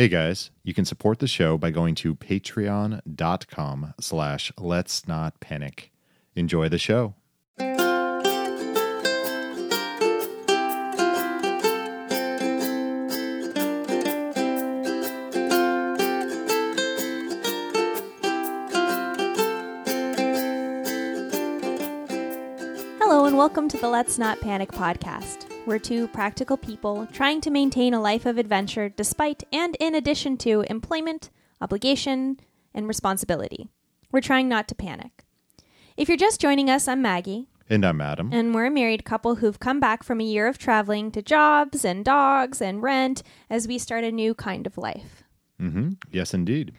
Hey guys, you can support the show by going to patreon.com slash let's not panic. Enjoy the show. Hello, and welcome to the Let's Not Panic podcast. We're two practical people trying to maintain a life of adventure despite and in addition to employment, obligation, and responsibility. We're trying not to panic. If you're just joining us, I'm Maggie, And I'm Adam. and we're a married couple who've come back from a year of traveling to jobs and dogs and rent as we start a new kind of life. Mm-hmm. Yes, indeed.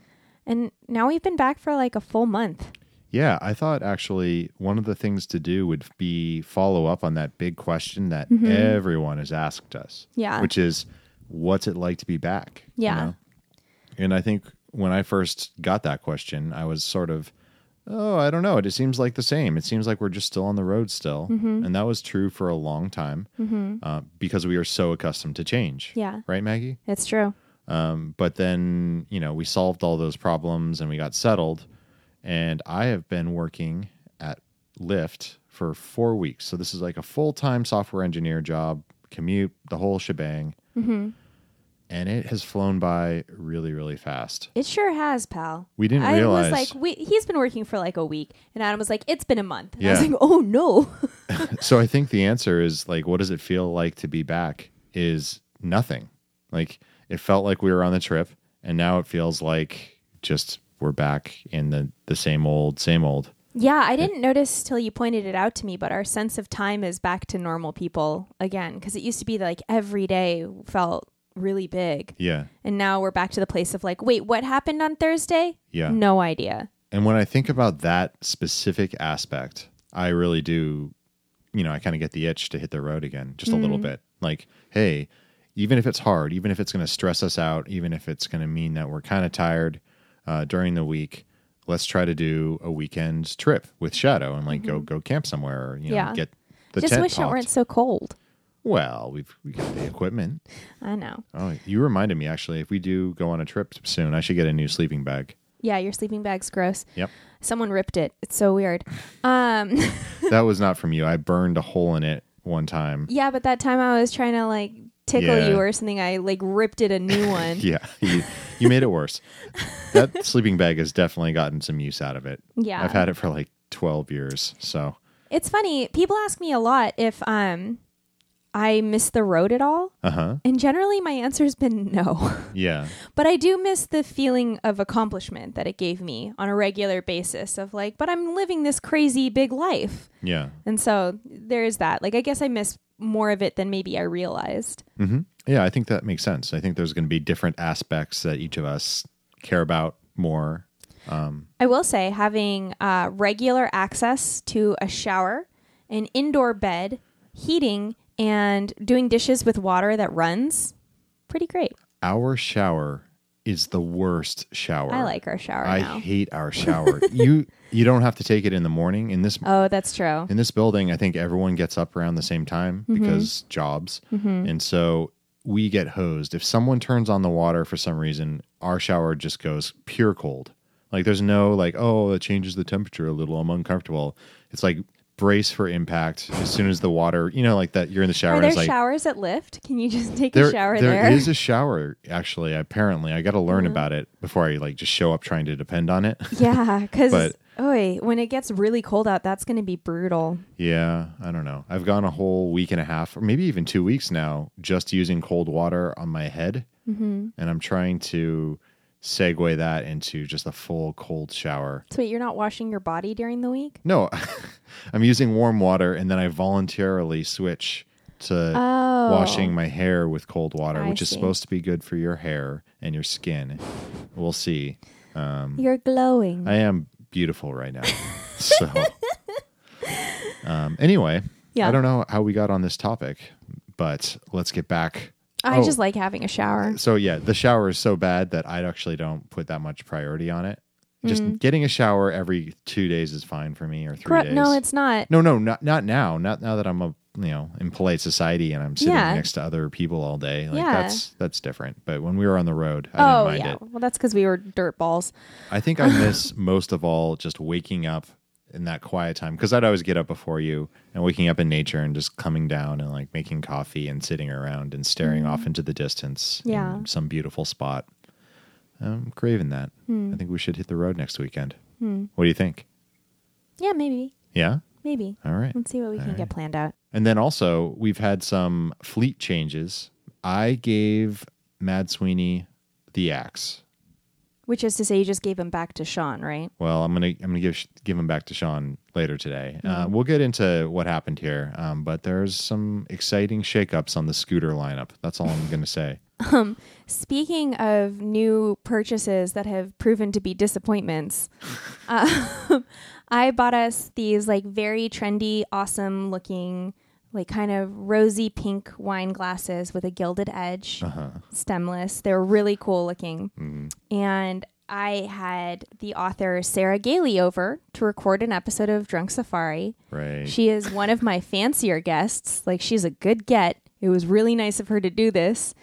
And now we've been back for like a full month. Yeah, I thought actually one of the things to do would be follow up on that big question that everyone has asked us. Yeah. Which is, what's it like to be back? you Yeah. know? And I think when I first got that question, I was sort of, oh, I don't know. It seems like the same. It seems like we're just still on the road still. Mm-hmm. And that was true for a long time uh, because we are so accustomed to change. Yeah. Right, Maggie? It's true. Um, but then, you know, we solved all those problems and we got settled. And I have been working at Lyft for four weeks. So this is like a full time software engineer job, commute, the whole shebang. Mm-hmm. And it has flown by really, really fast. It sure has, pal. We didn't I realize. was like, we, he's been working for like a week, and Adam was like, it's been a month. And I was Yeah. like, oh no. so I think the answer is like, what does it feel like to be back? Is nothing. Like it felt like we were on the trip, and now it feels like just we're back in the the same old, same old. yeah, I didn't notice till you pointed it out to me, but our sense of time is back to normal people again because it used to be like every day felt really big, Yeah, and now we're back to the place of like, wait, what happened on Thursday? yeah. No idea. And when I think about that specific aspect, I really do, you know, I kind of get the itch to hit the road again just a little mm-hmm. bit. Like, hey, even if it's hard, even if it's going to stress us out, even if it's going to mean that we're kind of tired uh, during the week, let's try to do a weekend trip with Shadow and like go go camp somewhere. Or, you know, Yeah. get the Just tent wish it weren't so cold. Well, we've we got the equipment. I know. Oh, you reminded me actually. If we do go on a trip soon, I should get a new sleeping bag. Yeah, your sleeping bag's gross. Yep. Someone ripped it. It's so weird. Um, that was not from you. I burned a hole in it one time. yeah, but that time I was trying to like tickle Yeah. you or something, I like ripped it a new one. Yeah, you, you made it worse. that sleeping bag has definitely gotten some use out of it. Yeah. I've had it for like 12 years. So, It's funny. People ask me a lot if um I miss the road at all. uh huh. And generally my answer's been no. Yeah. but I do miss the feeling of accomplishment that it gave me on a regular basis of like, but I'm living this crazy big life. Yeah. And so there's that. Like I guess I miss more of it than maybe I realized. hmm Yeah, I think that makes sense. I think there's going to be different aspects that each of us care about more. Um, I will say having uh, regular access to a shower, an indoor bed, heating, and doing dishes with water that runs, pretty great. our shower is the worst shower. I like our shower I now. hate our shower. you you don't have to take it in the morning in this Oh, that's true. in this building, I think everyone gets up around the same time Mm-hmm. because jobs. And so we get hosed. If someone turns on the water for some reason, our shower just goes pure cold. Like there's no like, oh, it changes the temperature a little. I'm uncomfortable. It's like brace for impact as soon as the water, you know, like that you're in the shower Are there like showers at Lyft? Can you just take there, a shower there there? is a shower actually apparently i got to learn Mm-hmm. about it before i like just show up trying to depend on it yeah, because But- when it gets really cold out, that's going to be brutal. Yeah, I don't know. I've gone a whole week and a half, or maybe even two weeks now, just using cold water on my head. Mm-hmm. And I'm trying to segue that into just a full cold shower. So wait, you're not washing your body during the week? No, I'm using warm water, and then I voluntarily switch to Oh. washing my hair with cold water, I which is supposed to be good for your hair and your skin. We'll see. You're glowing. I am beautiful right now. so, um, anyway, Yeah. I don't know how we got on this topic, but let's get back. I Oh, just like having a shower. So, yeah, the shower is so bad that I actually don't put that much priority on it. Just getting a shower every two days is fine for me, or three days. Mm. No, it's not. no, no, not not now. Not now that I'm a you know in polite society and I'm sitting Yeah. next to other people all day. Like Yeah. that's that's different. But when we were on the road, I didn't oh mind yeah. it. Well, that's because we were dirt balls. I think I miss most of all just waking up in that quiet time because I'd always get up before you and waking up in nature and just coming down and like making coffee and sitting around and staring off into the distance Mm. Yeah. in some beautiful spot. I'm craving that. Hmm. I think we should hit the road next weekend. What do you think? Yeah, maybe, Yeah. maybe. All right. Let's see what we can All get planned out. And then also, we've had some fleet changes. I gave Mad Sweeney the axe. Which is to say, you just gave him back to Sean, right? Well, I'm gonna I'm gonna give give him back to Sean later today. Uh, Mm-hmm. we'll get into what happened here, um, but there's some exciting shakeups on the scooter lineup. That's all I'm gonna say. Speaking of new purchases that have proven to be disappointments, uh, I bought us these like very trendy, awesome looking, like kind of rosy pink wine glasses with a gilded edge, Uh-huh. stemless. They're really cool looking. Mm. And I had the author Sarah Gailey over to record an episode of Drunk Safari. Right. She is one of my fancier guests. Like she's a good get. It was really nice of her to do this.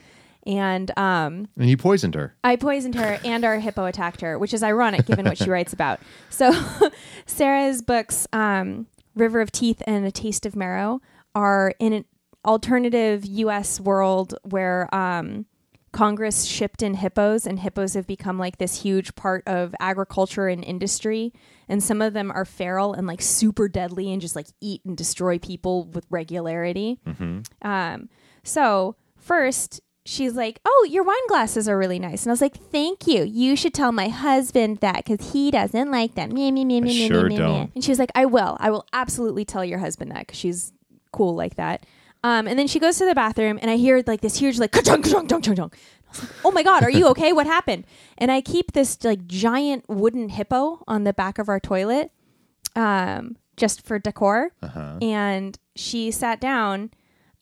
And um, and he poisoned her. I poisoned her and our hippo attacked her, which is ironic given what she writes about. So, Sarah's books, um, River of Teeth and A Taste of Marrow, are in an alternative U.S. world where um, Congress shipped in hippos, and hippos have become like this huge part of agriculture and industry. And some of them are feral and like super deadly and just like eat and destroy people with regularity. Um, so first she's like, "Oh, your wine glasses are really nice," and I was like, "Thank you. You should tell my husband that because he doesn't like them." Me, me, me, me, me, sure me, me, me. don't. And she was like, "I will. I will absolutely tell your husband that because she's cool like that." Um, and then she goes to the bathroom, and I hear like this huge like ka-chunk, ka-chunk, ka-chunk, ka-chunk. I was like, "Oh my god, are you okay? what happened?" And I keep this like giant wooden hippo on the back of our toilet, um, just for decor. Uh-huh. And she sat down,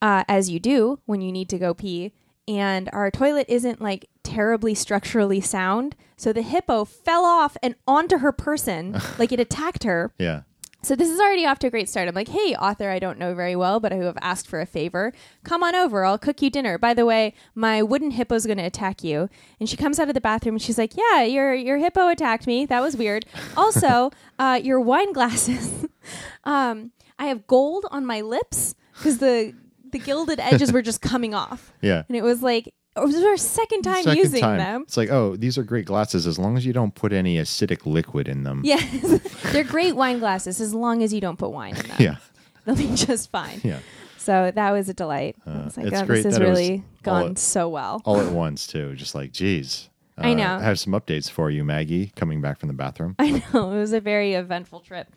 uh, as you do when you need to go pee. And our toilet isn't like terribly structurally sound. So the hippo fell off and onto her person, like it attacked her. Yeah. So this is already off to a great start. I'm like, hey, author I don't know very well, but who have asked for a favor. Come on over. I'll cook you dinner. By the way, my wooden hippo's going to attack you. And she comes out of the bathroom and she's like, yeah, your your hippo attacked me. That was weird. Also, uh, your wine glasses. um, I have gold on my lips because the the gilded edges were just coming off. Yeah. And it was like, it was our second time Second using time. them. It's like, oh, these are great glasses as long as you don't put any acidic liquid in them. Yes, they're great wine glasses as long as you don't put wine in them. Yeah. They'll be just fine. Yeah. So that was a delight. I was like, it's oh, great this has that it was really all gone at- so well. All at once too. Just like, geez. I Uh, know. I have some updates for you, Maggie, coming back from the bathroom. I know. It was a very eventful trip.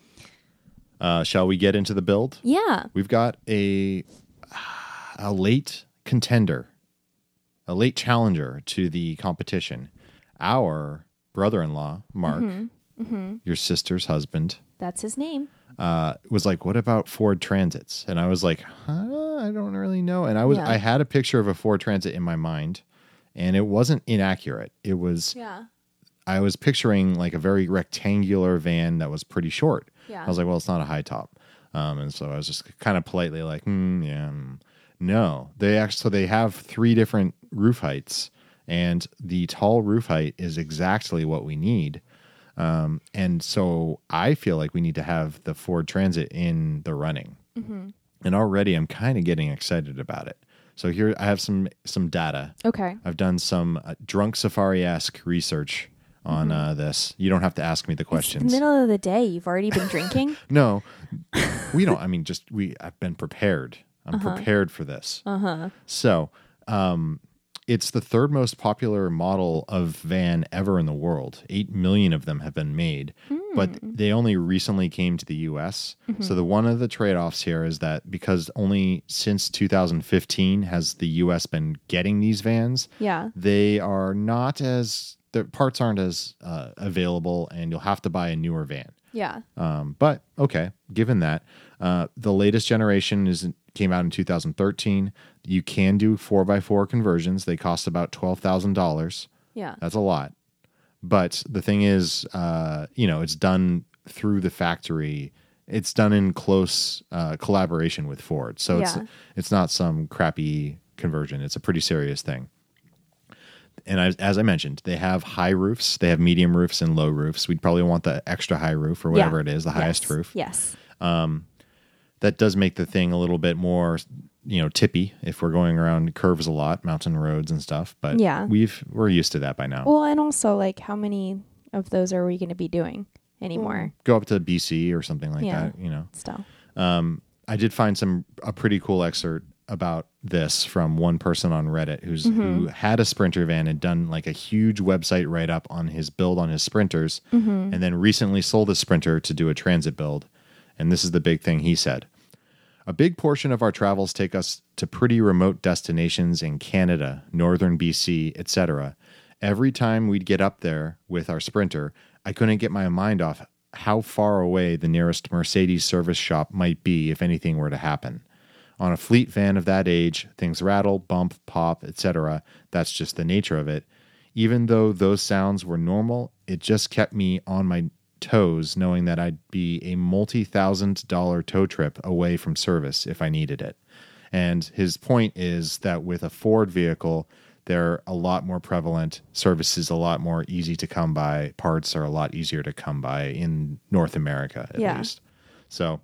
Uh, shall we get into the build? Yeah. We've got a a late contender, a late challenger to the competition. Our brother-in-law, Mark, Mm-hmm. your sister's husband, That's his name. uh, was like, "What about Ford Transits?" And I was like, huh, "I don't really know." And I was, Yeah. I had a picture of a Ford Transit in my mind, and it wasn't inaccurate. It was, Yeah. I was picturing like a very rectangular van that was pretty short. Yeah. I was like, well, it's not a high top. Um, and so I was just kind of politely like, hmm, yeah, mm. No. They actually, so they have three different roof heights, and the tall roof height is exactly what we need. Um, and so I feel like we need to have the Ford Transit in the running. And already I'm kind of getting excited about it. So here I have some some data. Okay. I've done some uh, drunk safari esque research on uh, this. You don't have to ask me the It's questions. the middle of the day. You've already been drinking. No, we don't. I mean, just we. I've been prepared. I'm Uh-huh. prepared for this. Uh huh. So, um, it's the third most popular model of van ever in the world. Eight million of them have been made, but Hmm. they only recently came to the U.S. Mm-hmm. So the one of the trade-offs here is that because only since 2015 has the U.S. been getting these vans, yeah. they are not as the parts aren't as uh, available, and you'll have to buy a newer van. Yeah. Um, but okay, given that uh, the latest generation is came out in 2013, you can do four x four conversions. They cost about twelve thousand dollars. Yeah. That's a lot. But the thing is, uh, you know, it's done through the factory it's done in close uh, collaboration with Ford. So it's Yeah. it's not some crappy conversion. It's a pretty serious thing. And as, as I mentioned, they have high roofs, they have medium roofs and low roofs. We'd probably want the extra high roof or whatever Yeah. it is, the highest Yes. roof. Yes. That does make the thing a little bit more, you know, tippy if we're going around curves a lot, mountain roads and stuff. But Yeah. we've we're used to that by now. Well, and also like how many of those are we going to be doing anymore? Mm. Go up to BC or something like Yeah. that, you know. Still. Um, I did find some a pretty cool excerpt about this from one person on Reddit who's who mm-hmm. had a sprinter van and done like a huge website write up on his build on his sprinters mm-hmm. and then recently sold a sprinter to do a transit build. And this is the big thing he said. A big portion of our travels take us to pretty remote destinations in Canada, northern BC, etc. Every time we'd get up there with our sprinter, I couldn't get my mind off how far away the nearest Mercedes service shop might be if anything were to happen. On a fleet van of that age, things rattle, bump, pop, etc. That's just the nature of it. Even though those sounds were normal, it just kept me on my toes knowing that I'd be a multi thousand dollar tow trip away from service if I needed it. And his point is that with a Ford vehicle, they're a lot more prevalent. Service is a lot more easy to come by. Parts are a lot easier to come by in North America, at Yeah. least. So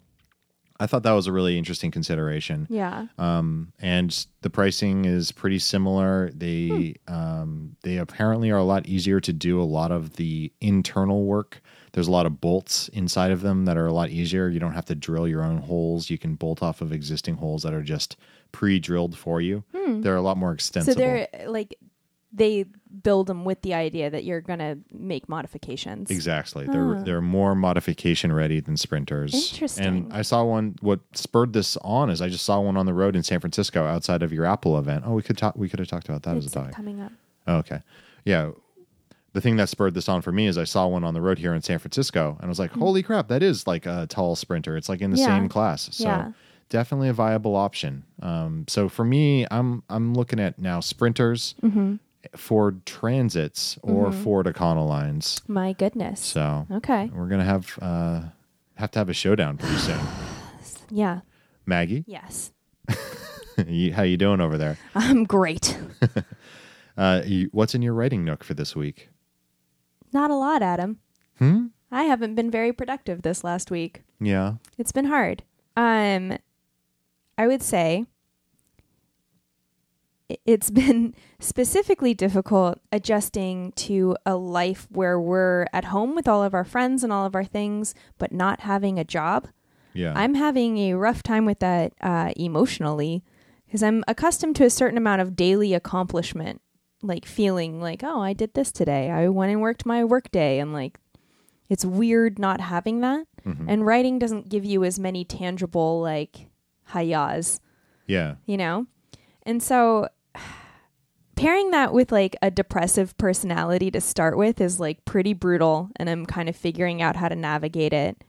I thought that was a really interesting consideration Yeah. um, and the pricing is pretty similar. They um, they apparently are a lot easier to do a lot of the internal work. There's a lot of bolts inside of them that are a lot easier. You don't have to drill your own holes. You can bolt off of existing holes that are just pre-drilled for you. Hmm. They're a lot more extensible. So they're like they build them with the idea that you're going to make modifications. Exactly. They're they're more modification ready than sprinters. Interesting. And I saw one. What spurred this on is I just saw one on the road in San Francisco outside of your Apple event. Oh, we could talk. We could have talked about that as a talk. coming up. Oh, okay. Yeah. The thing that spurred this on for me is I saw one on the road here in San Francisco and I was like, holy crap, that is like a tall sprinter. It's like in the. Yeah. same class. So Yeah. definitely a viable option. Um, so for me, I'm I'm looking at now sprinters, Mm-hmm. Ford Transits, or Ford Econolines. My goodness. So Okay. we're gonna have uh, have to have a showdown pretty soon. Yeah. Maggie, Yes. how you doing over there? I'm great. Uh, you, what's in your writing nook for this week? Not a lot, Adam. Hmm. I haven't been very productive this last week. Yeah. It's been hard. Um, I would say it's been specifically difficult adjusting to a life where we're at home with all of our friends and all of our things, but not having a job. Yeah. I'm having a rough time with that uh, emotionally because I'm accustomed to a certain amount of daily accomplishment, like feeling like, oh, I did this today. I went and worked my work day. And like, it's weird not having that. Mhm. And writing doesn't give you as many tangible, like, hayas, yeah. you know? And so pairing that with like a depressive personality to start with is like pretty brutal. And I'm kind of figuring out how to navigate it.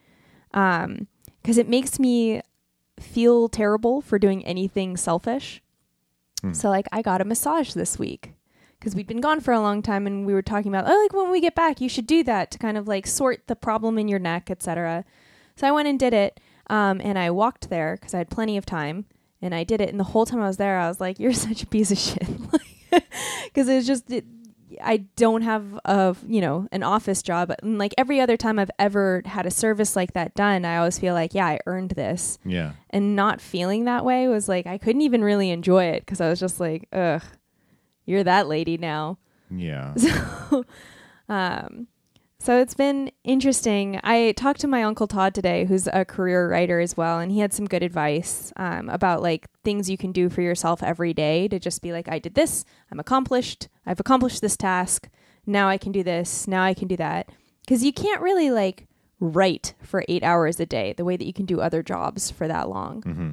Um, because it makes me feel terrible for doing anything selfish. So like I got a massage this week because we'd been gone for a long time and we were talking about oh like when we get back you should do that to kind of like sort the problem in your neck etc. So I went and did it um, and I walked there because I had plenty of time and I did it. And the whole time I was there I was like you're such a piece of shit. Because it's just it, I don't have a you know an office job. And like every other time I've ever had a service like that done I always feel like yeah I earned this. Yeah. and not feeling that way was like I couldn't even really enjoy it because I was just like ugh you're that lady now Yeah. um so it's been interesting. I talked to my uncle Todd today, who's a career writer as well, and he had some good advice um, about like things you can do for yourself every day to just be like, I did this, I'm accomplished, I've accomplished this task, now I can do this, now I can do that. Because you can't really like write for eight hours a day the way that you can do other jobs for that long. hmm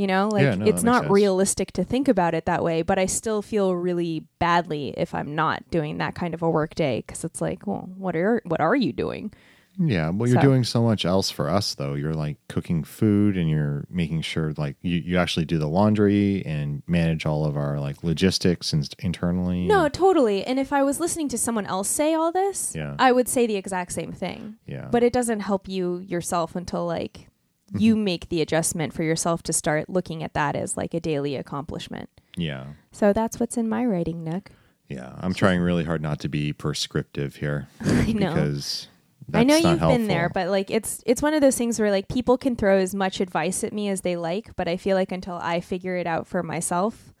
You know, like Yeah, no, it's not sense. realistic to think about it that way, but I still feel really badly if I'm not doing that kind of a work day because it's like, well, what are what are you doing? Yeah. Well, you're So- doing so much else for us, though. You're like cooking food and you're making sure, like, you, you actually do the laundry and manage all of our, like, logistics and internally. No, totally. And if I was listening to someone else say all this, Yeah. I would say the exact same thing. Yeah. But it doesn't help you yourself until like you mm-hmm. make the adjustment for yourself to start looking at that as like a daily accomplishment. Yeah. So that's what's in my writing nook. Yeah. I'm trying really hard not to be prescriptive here I know. because I know you've been there, but like it's it's one of those things where like people can throw as much advice at me as they like, but I feel like until I figure it out for myself,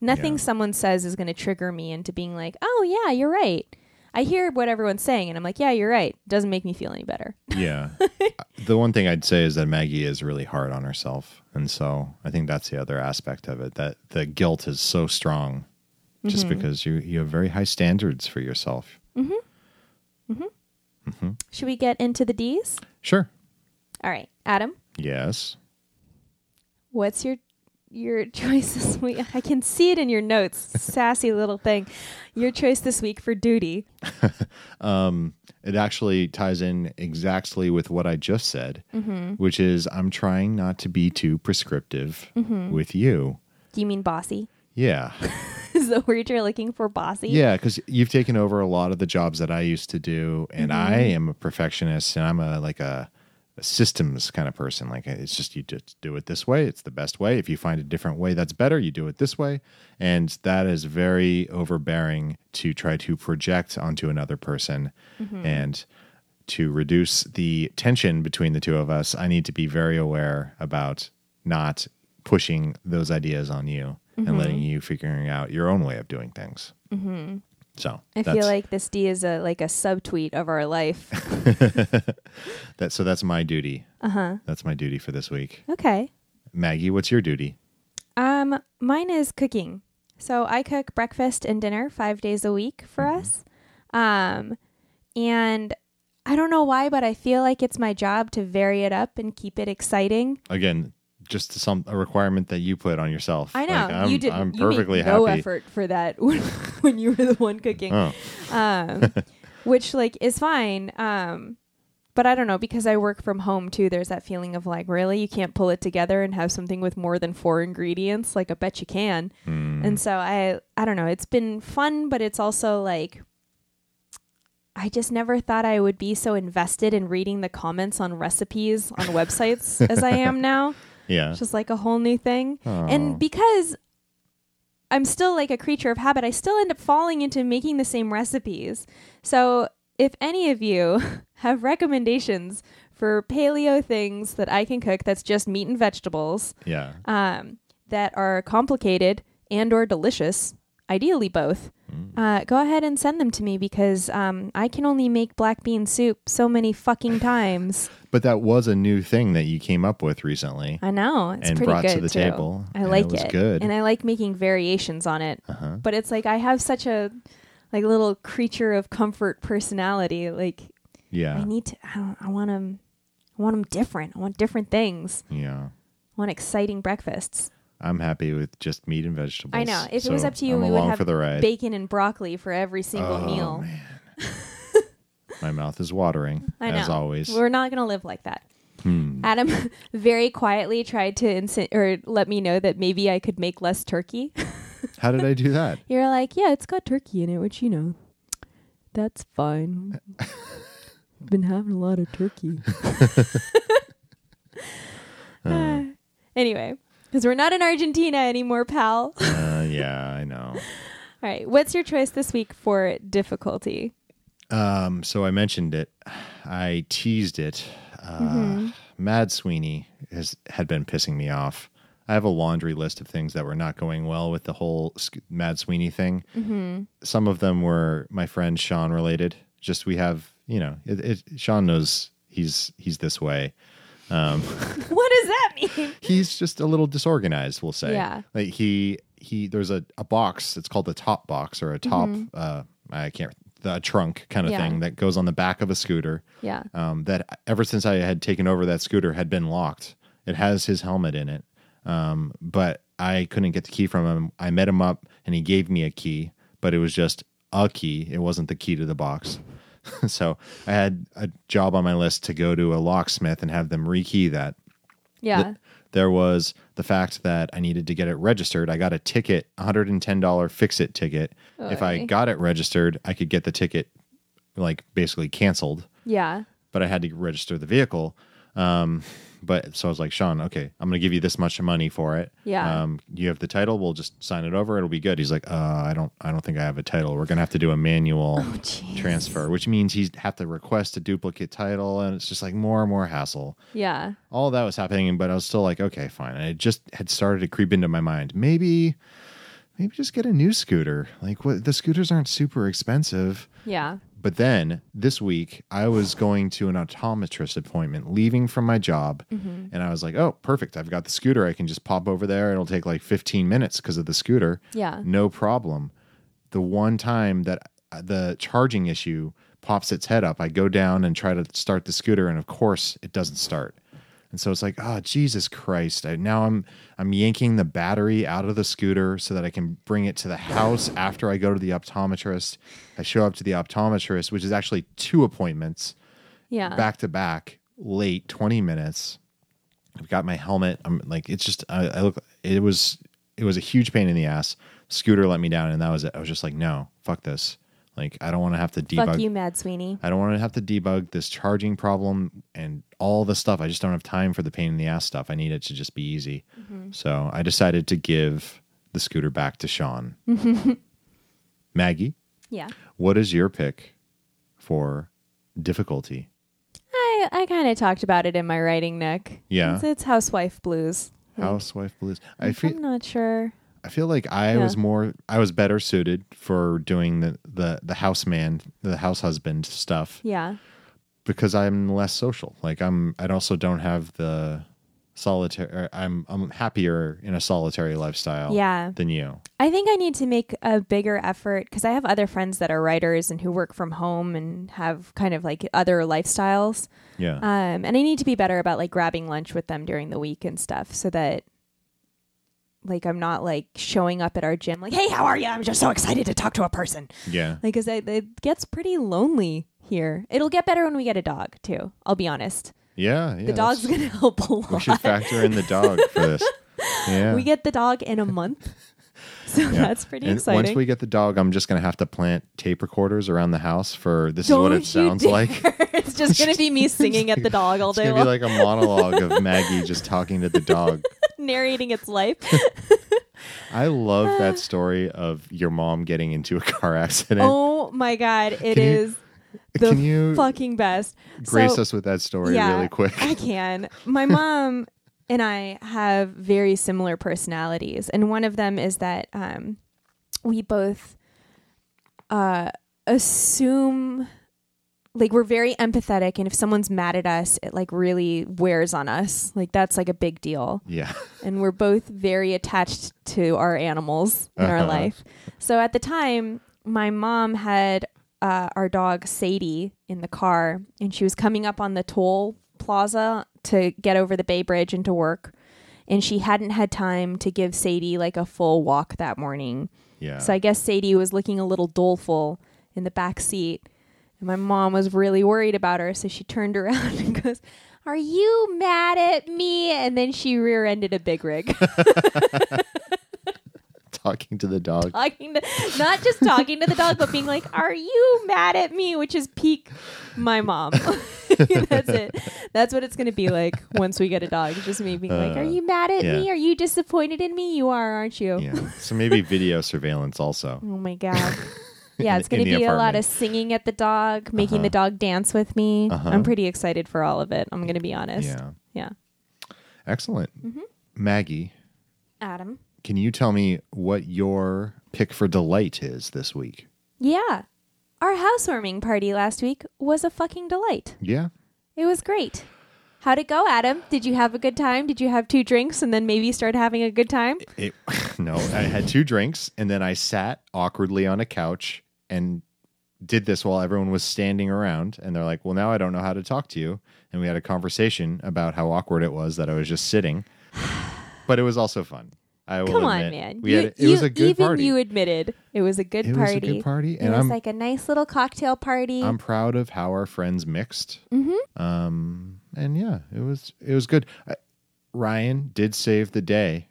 nothing Yeah. someone says is going to trigger me into being like, "Oh yeah, you're right." I hear what everyone's saying and I'm like, "Yeah, you're right." Doesn't make me feel any better. yeah. the one thing I'd say is that Maggie is really hard on herself. And so I think that's the other aspect of it that the guilt is so strong just Mm-hmm. because you, you have very high standards for yourself. Mhm. Mhm. Mhm. Should we get into the D's? Sure. All right, Adam, Yes. what's your your choice this week? I can see it in your notes, sassy little thing. Your choice this week for duty. Um, it actually ties in exactly with what I just said, mm-hmm. which is I'm trying not to be too prescriptive mm-hmm. with you. Do you mean bossy? Yeah. Is the word you're looking for bossy? Yeah, because you've taken over a lot of the jobs that I used to do, and mm-hmm. I am a perfectionist, and I'm a like a, a systems kind of person. Like uh, it's just you just do it this way; it's the best way. If you find a different way that's better, you do it this way, and that is very overbearing to try to project onto another person, mm-hmm. and to reduce the tension between the two of us. I need to be very aware about not pushing those ideas on you and mm-hmm. letting you figuring out your own way of doing things. Mm-hmm. So I feel like this D is a like a subtweet of our life. that. So that's my duty. Uh huh. That's my duty for this week. okay. Maggie, what's your duty? Um, mine is cooking. So I cook breakfast and dinner five days a week for us. Um, and I don't know why, but I feel like it's my job to vary it up and keep it exciting. Again, just some a requirement that you put on yourself. I know Like, I'm, you did. I'm perfectly no happy. effort for that when, when you were the one cooking. Oh, um, which like is fine. Um, but I don't know because I work from home too. There's that feeling of like, really, you can't pull it together and have something with more than four ingredients. Like, I bet you can. Hmm. And so I, I don't know. It's been fun, but it's also like, I just never thought I would be so invested in reading the comments on recipes on websites as I am now. Yeah. It's just like a whole new thing. Oh. And because I'm still like a creature of habit, I still end up falling into making the same recipes. So if any of you have recommendations for paleo things that I can cook that's just meat and vegetables, yeah. um, that are complicated and or delicious, ideally both, uh, go ahead and send them to me because um, I can only make black bean soup so many fucking times. But that was a new thing that you came up with recently. I know it's And pretty brought to good the too. table, I and it like was good. and I like making variations on it. Uh-huh. But it's like I have such a like little creature of comfort personality. Like Yeah. I need to. I, don't, I want them. I want them different. I want different things. yeah. I want exciting breakfasts. I'm happy with just meat and vegetables. I know. If it was up to you, I'm we would have for the ride. bacon and broccoli for every single Oh, meal. man. My mouth is watering as always. We're not going to live like that. Hmm. Adam very quietly tried to insi- or let me know that maybe I could make less turkey. How did I do that? You're like, yeah, it's got turkey in it, which you know, that's fine. Been having a lot of turkey. Uh, anyway, because we're not in Argentina anymore, pal. Uh, yeah, I know. All right. what's your choice this week for difficulty? Um, so I mentioned it. I teased it. Uh, Mm-hmm. Mad Sweeney has had been pissing me off. I have a laundry list of things that were not going well with the whole Mad Sweeney thing. Mm-hmm. Some of them were my friend Sean related. Just we have, you know, it, it, Sean knows he's he's this way. Um, What does that mean? he's just a little disorganized we'll say Yeah. like he he there's a, a box it's called the top box or a top uh i can't the trunk kind of Mm-hmm. Yeah. thing that goes on the back of a scooter Yeah. um that ever since i had taken over that scooter had been locked it has his helmet in it um but i couldn't get the key from him i met him up and he gave me a key but it was just a key it wasn't the key to the box so i had a job on my list to go to a locksmith and have them rekey that Yeah. Th- there was the fact that I needed to get it registered. I got a ticket, $110 fix it ticket. If I got it registered, I could get the ticket like basically canceled, yeah. but I had to register the vehicle. Um, but so I was like, Sean, okay, I'm gonna give you this much money for it. Yeah. Um, you have the title. We'll just sign it over. It'll be good. He's like, uh, I don't, I don't think I have a title. We're gonna have to do a manual Oh, transfer, which means he'd have to request a duplicate title, and it's just like more and more hassle. Yeah. All that was happening, but I was still like, okay, fine. And it just had started to creep into my mind. Maybe, maybe just get a new scooter. Like, what? The scooters aren't super expensive. Yeah. But then this week, I was going to an optometrist appointment, leaving from my job, and I was like, "Oh, perfect! I've got the scooter. I can just pop over there. It'll take like 15 minutes because of the scooter. Yeah. No problem." The one time that uh, the charging issue pops its head up, I go down and try to start the scooter, and of course, it doesn't start. And so it's like, oh Jesus Christ! I, now I'm I'm yanking the battery out of the scooter so that I can bring it to the house after I go to the optometrist. I show up to the optometrist, which is actually two appointments Yeah. back to back, late twenty minutes. I've got my helmet. I'm like, it's just I, I look. It was it was a huge pain in the ass. Scooter let me down, and that was it. I was just like, no, fuck this. Like, I don't want to have to debug. Fuck you, Mad Sweeney. I don't want to have to debug this charging problem and all the stuff. I just don't have time for the pain in the ass stuff. I need it to just be easy. Mm-hmm. So I decided to give the scooter back to Sean. Maggie, Yeah. what is your pick for difficulty? I, I kind of talked about it in my writing, nook. Yeah. It's, it's housewife blues. Housewife blues. I feel I'm not sure. I feel like I Yeah. was more I was better suited for doing the the the houseman, the house husband stuff Yeah. because I'm less social. Like I'm I also don't have the solitary I'm I'm happier in a solitary lifestyle Yeah. than you. I think I need to make a bigger effort because I have other friends that are writers and who work from home and have kind of like other lifestyles. Yeah. Um, and I need to be better about like grabbing lunch with them during the week and stuff so that like I'm not like showing up at our gym like, hey, how are you? I'm just so excited to talk to a person. yeah. Like, cause it, it gets pretty lonely here. It'll get better when we get a dog too. I'll be honest. Yeah, yeah. the dog's gonna help a lot. We should factor in the dog for this. Yeah. We get the dog in a month, so Yeah. that's pretty and exciting. once we get the dog, I'm just gonna have to plant tape recorders around the house for this is what it sounds dare. like. it's just gonna be me singing at the dog all day. It's gonna be like a monologue of Maggie just talking to the dog. narrating its life. I love that story of your mom getting into a car accident. oh my god, it Can you uh, the Can you fucking best. grace So- us with that story yeah, really quick? I can. My mom and I have very similar personalities, and one of them is that um, we both uh, assume like we're very empathetic, and if someone's mad at us, it like really wears on us. Like that's like a big deal. yeah. and we're both very attached to our animals in our Uh-huh. life. So at the time, my mom had uh, our dog Sadie in the car, and she was coming up on the toll plaza to get over the Bay Bridge into work. And she hadn't had time to give Sadie like a full walk that morning. Yeah. So I guess Sadie was looking a little doleful in the back seat. And my mom was really worried about her. So she turned around and goes, Are you mad at me? And then she rear ended a big rig. Talking to the dog. talking to, not just talking to the dog, but being like, Are you mad at me? Which is peak my mom. That's it. That's what it's going to be like once we get a dog. Just me being like, Uh, Are you mad at yeah. me? Are you disappointed in me? You are, aren't you? Yeah. So maybe video surveillance also. Oh my god. Yeah, In- it's going to be a lot of singing at the dog, making Uh-huh. the dog dance with me. Uh-huh. I'm pretty excited for all of it. I'm going to be honest. Yeah. Yeah. Excellent. Mm-hmm. Maggie, Adam. can you tell me what your pick for delight is this week? Yeah. Our housewarming party last week was a fucking delight. Yeah. It was great. How'd it go, Adam? Did you have a good time? Did you have two drinks and then maybe start having a good time? It, no, I had two drinks and then I sat awkwardly on a couch and did this while everyone was standing around. And they're like, well, now I don't know how to talk to you. And we had a conversation about how awkward it was that I was just sitting. But it was also fun. I will Come on, admit. man. We You- had, it you- was a good even party. you admitted it was a good it party. It was a good party. and It was I'm, like a nice little cocktail party. I'm proud of how our friends mixed. mm-hmm. Um, and yeah, it was it was good. I, Ryan did save the day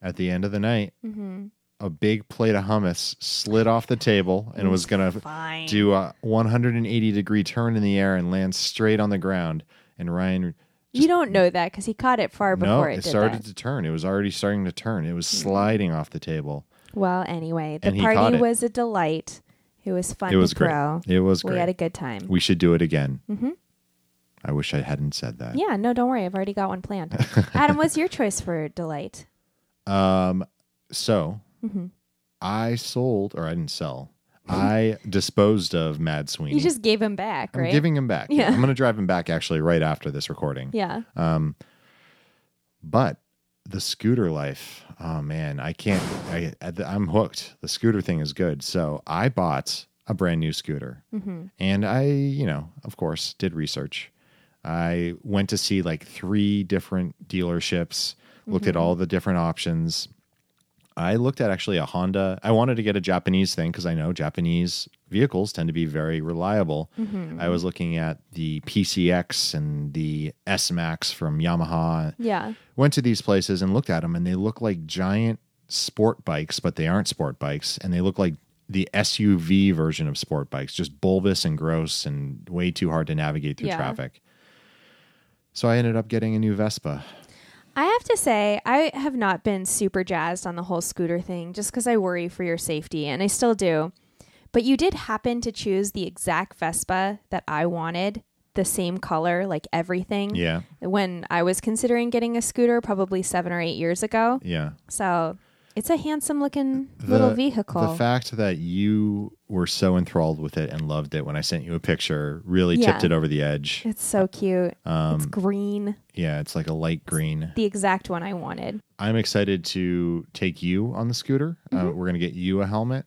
at the end of the night. Mm-hmm. A big plate of hummus slid off the table and was gonna Fine. do a 180 degree turn in the air and land straight on the ground. And Ryan you don't know that because he caught it far before no, it, it started that. to turn. It was already starting to turn. It was sliding off the table. Well, anyway, the And party was a delight. It was fun It was to great. throw. It was We had a good time. we should do it again. hmm I wish I hadn't said that. Yeah, no, don't worry. I've already got one planned. Adam, what's your choice for delight? Um. So hmm I sold, or I didn't sell. I disposed of Mad Sweeney. You just gave him back, I'm right? giving him back. Yeah. I'm going to drive him back actually right after this recording. yeah. Um, but the scooter life, oh man, I can't. I, I'm hooked. The scooter thing is good. So I bought a brand new scooter, hmm and I, you know, of course, did research. I went to see like three different dealerships, looked at all the different options. I looked at actually a Honda. I wanted to get a Japanese thing because I know Japanese vehicles tend to be very reliable. hmm I was looking at the PCX and the S Max from Yamaha. Yeah. Went to these places and looked at them, and they look like giant sport bikes, but they aren't sport bikes, and they look like the SUV version of sport bikes, just bulbous and gross and way too hard to navigate through Yeah. traffic. So I ended up getting a new Vespa. I have to say, I have not been super jazzed on the whole scooter thing just because I worry for your safety, and I still do. But you did happen to choose the exact Vespa that I wanted, the same color, like everything, Yeah, when I was considering getting a scooter probably seven or eight years ago. yeah. So it's a handsome looking little vehicle. The fact that you were so enthralled with it and loved it when I sent you a picture really Yeah. tipped it over the edge. it's so cute. it's Um, green, yeah, it's like a light green. the exact one I wanted. I'm excited to take you on the scooter. Uh, Mm-hmm. we're gonna get you a helmet,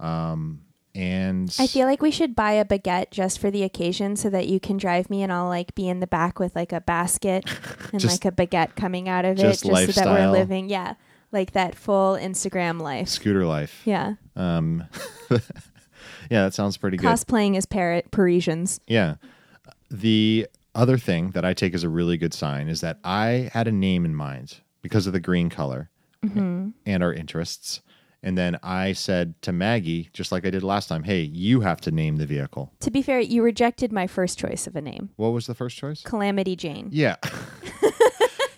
um, and I feel like we should buy a baguette just for the occasion so that you can drive me and I'll like be in the back with like a basket and Just- like a baguette coming out of it just just so that we're living, yeah, like that full Instagram life. scooter life. Yeah. Um, yeah, that sounds pretty good. Cosplaying as Par- Parisians. Yeah. The other thing that I take as a really good sign is that I had a name in mind because of the green color Mm-hmm. and our interests. And then I said to Maggie, just like I did last time, hey, you have to name the vehicle. To be fair, you rejected my first choice of a name, What was the first choice? Calamity Jane. Yeah.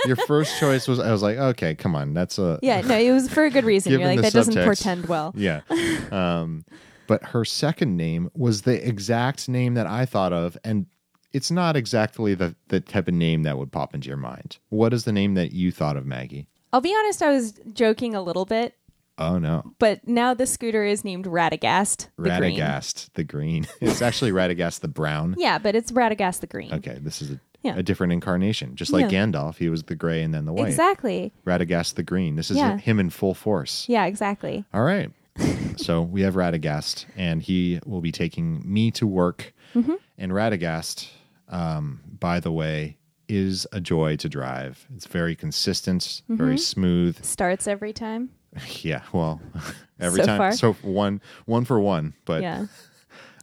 Your first choice was, I was like, okay, come on. That's a, Yeah, no, it was for a good reason. You're like, that doesn't portend well. yeah. Um, but her second name was the exact name that I thought of. And it's not exactly the, the type of name that would pop into your mind. What is the name that you thought of, Maggie? I'll be honest, I was joking a little bit, Oh, no. but now the scooter is named Radagast. The Green. Radagast the green. it's actually Radagast the brown. Yeah, but it's Radagast the Green. Okay, this is a, Yeah. a different incarnation. Just like Yeah. Gandalf, he was the gray and then the white. Exactly. Radagast the green. This is Yeah. him in full force. Yeah, exactly. All right. so we have Radagast, and he will be taking me to work. Mm-hmm. And Radagast, um, by the way, is a joy to drive. It's very consistent, very Mm-hmm. smooth. Starts every time. Yeah, well, every So time. far. So one, one for one. But yeah.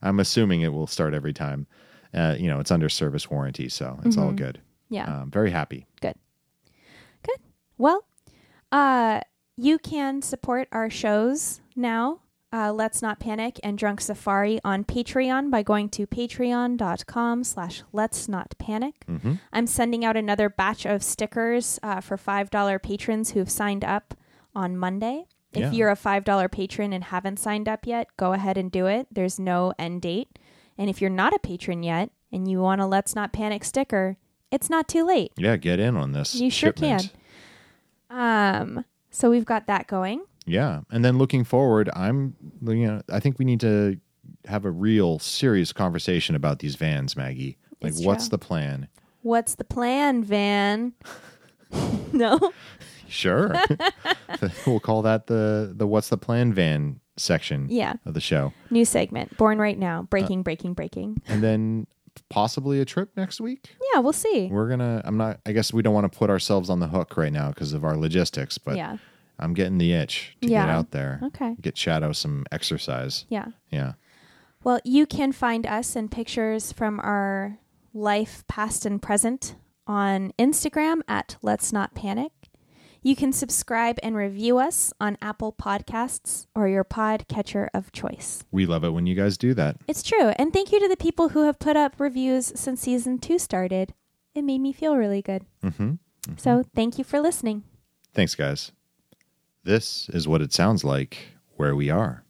I'm assuming it will start every time. Uh, you know, it's under service warranty, so it's all good. Mm-hmm. Yeah. Um, very happy. Good. Good. Well, uh, you can support our shows now. Uh, Let's Not Panic and Drunk Safari on Patreon by going to patreon.com slash let's not panic. hmm I'm sending out another batch of stickers uh, for $5 patrons who've signed up on Monday. If Yeah. you're a $5 patron and haven't signed up yet, go ahead and do it. There's no end date. And if you're not a patron yet and you want a Let's Not Panic sticker, it's not too late. Yeah, get in on this. You sure shipment. can. Um, so we've got that going. Yeah, and then looking forward, I'm you know I think we need to have a real serious conversation about these vans, Maggie. Like, It's what's true. the plan? What's the plan, Van? no? Sure, we'll call that the the what's the plan van section Yeah. of the show, New segment. Born right now. Uh, Breaking, breaking, breaking. and then possibly a trip next week. Yeah, we'll see. We're gonna. I'm not. I guess we don't want to put ourselves on the hook right now because of our logistics, but yeah. I'm getting the itch to get out there, Okay. get Shadow some exercise. Yeah. Yeah. Well, you can find us and pictures from our life, past and present, on Instagram at Let's Not Panic. You can subscribe and review us on Apple Podcasts or your podcatcher of choice. We love it when you guys do that. It's true. And thank you to the people who have put up reviews since season two started. it made me feel really good. Mm-hmm. So thank you for listening. Thanks, guys. This is what it sounds like where we are.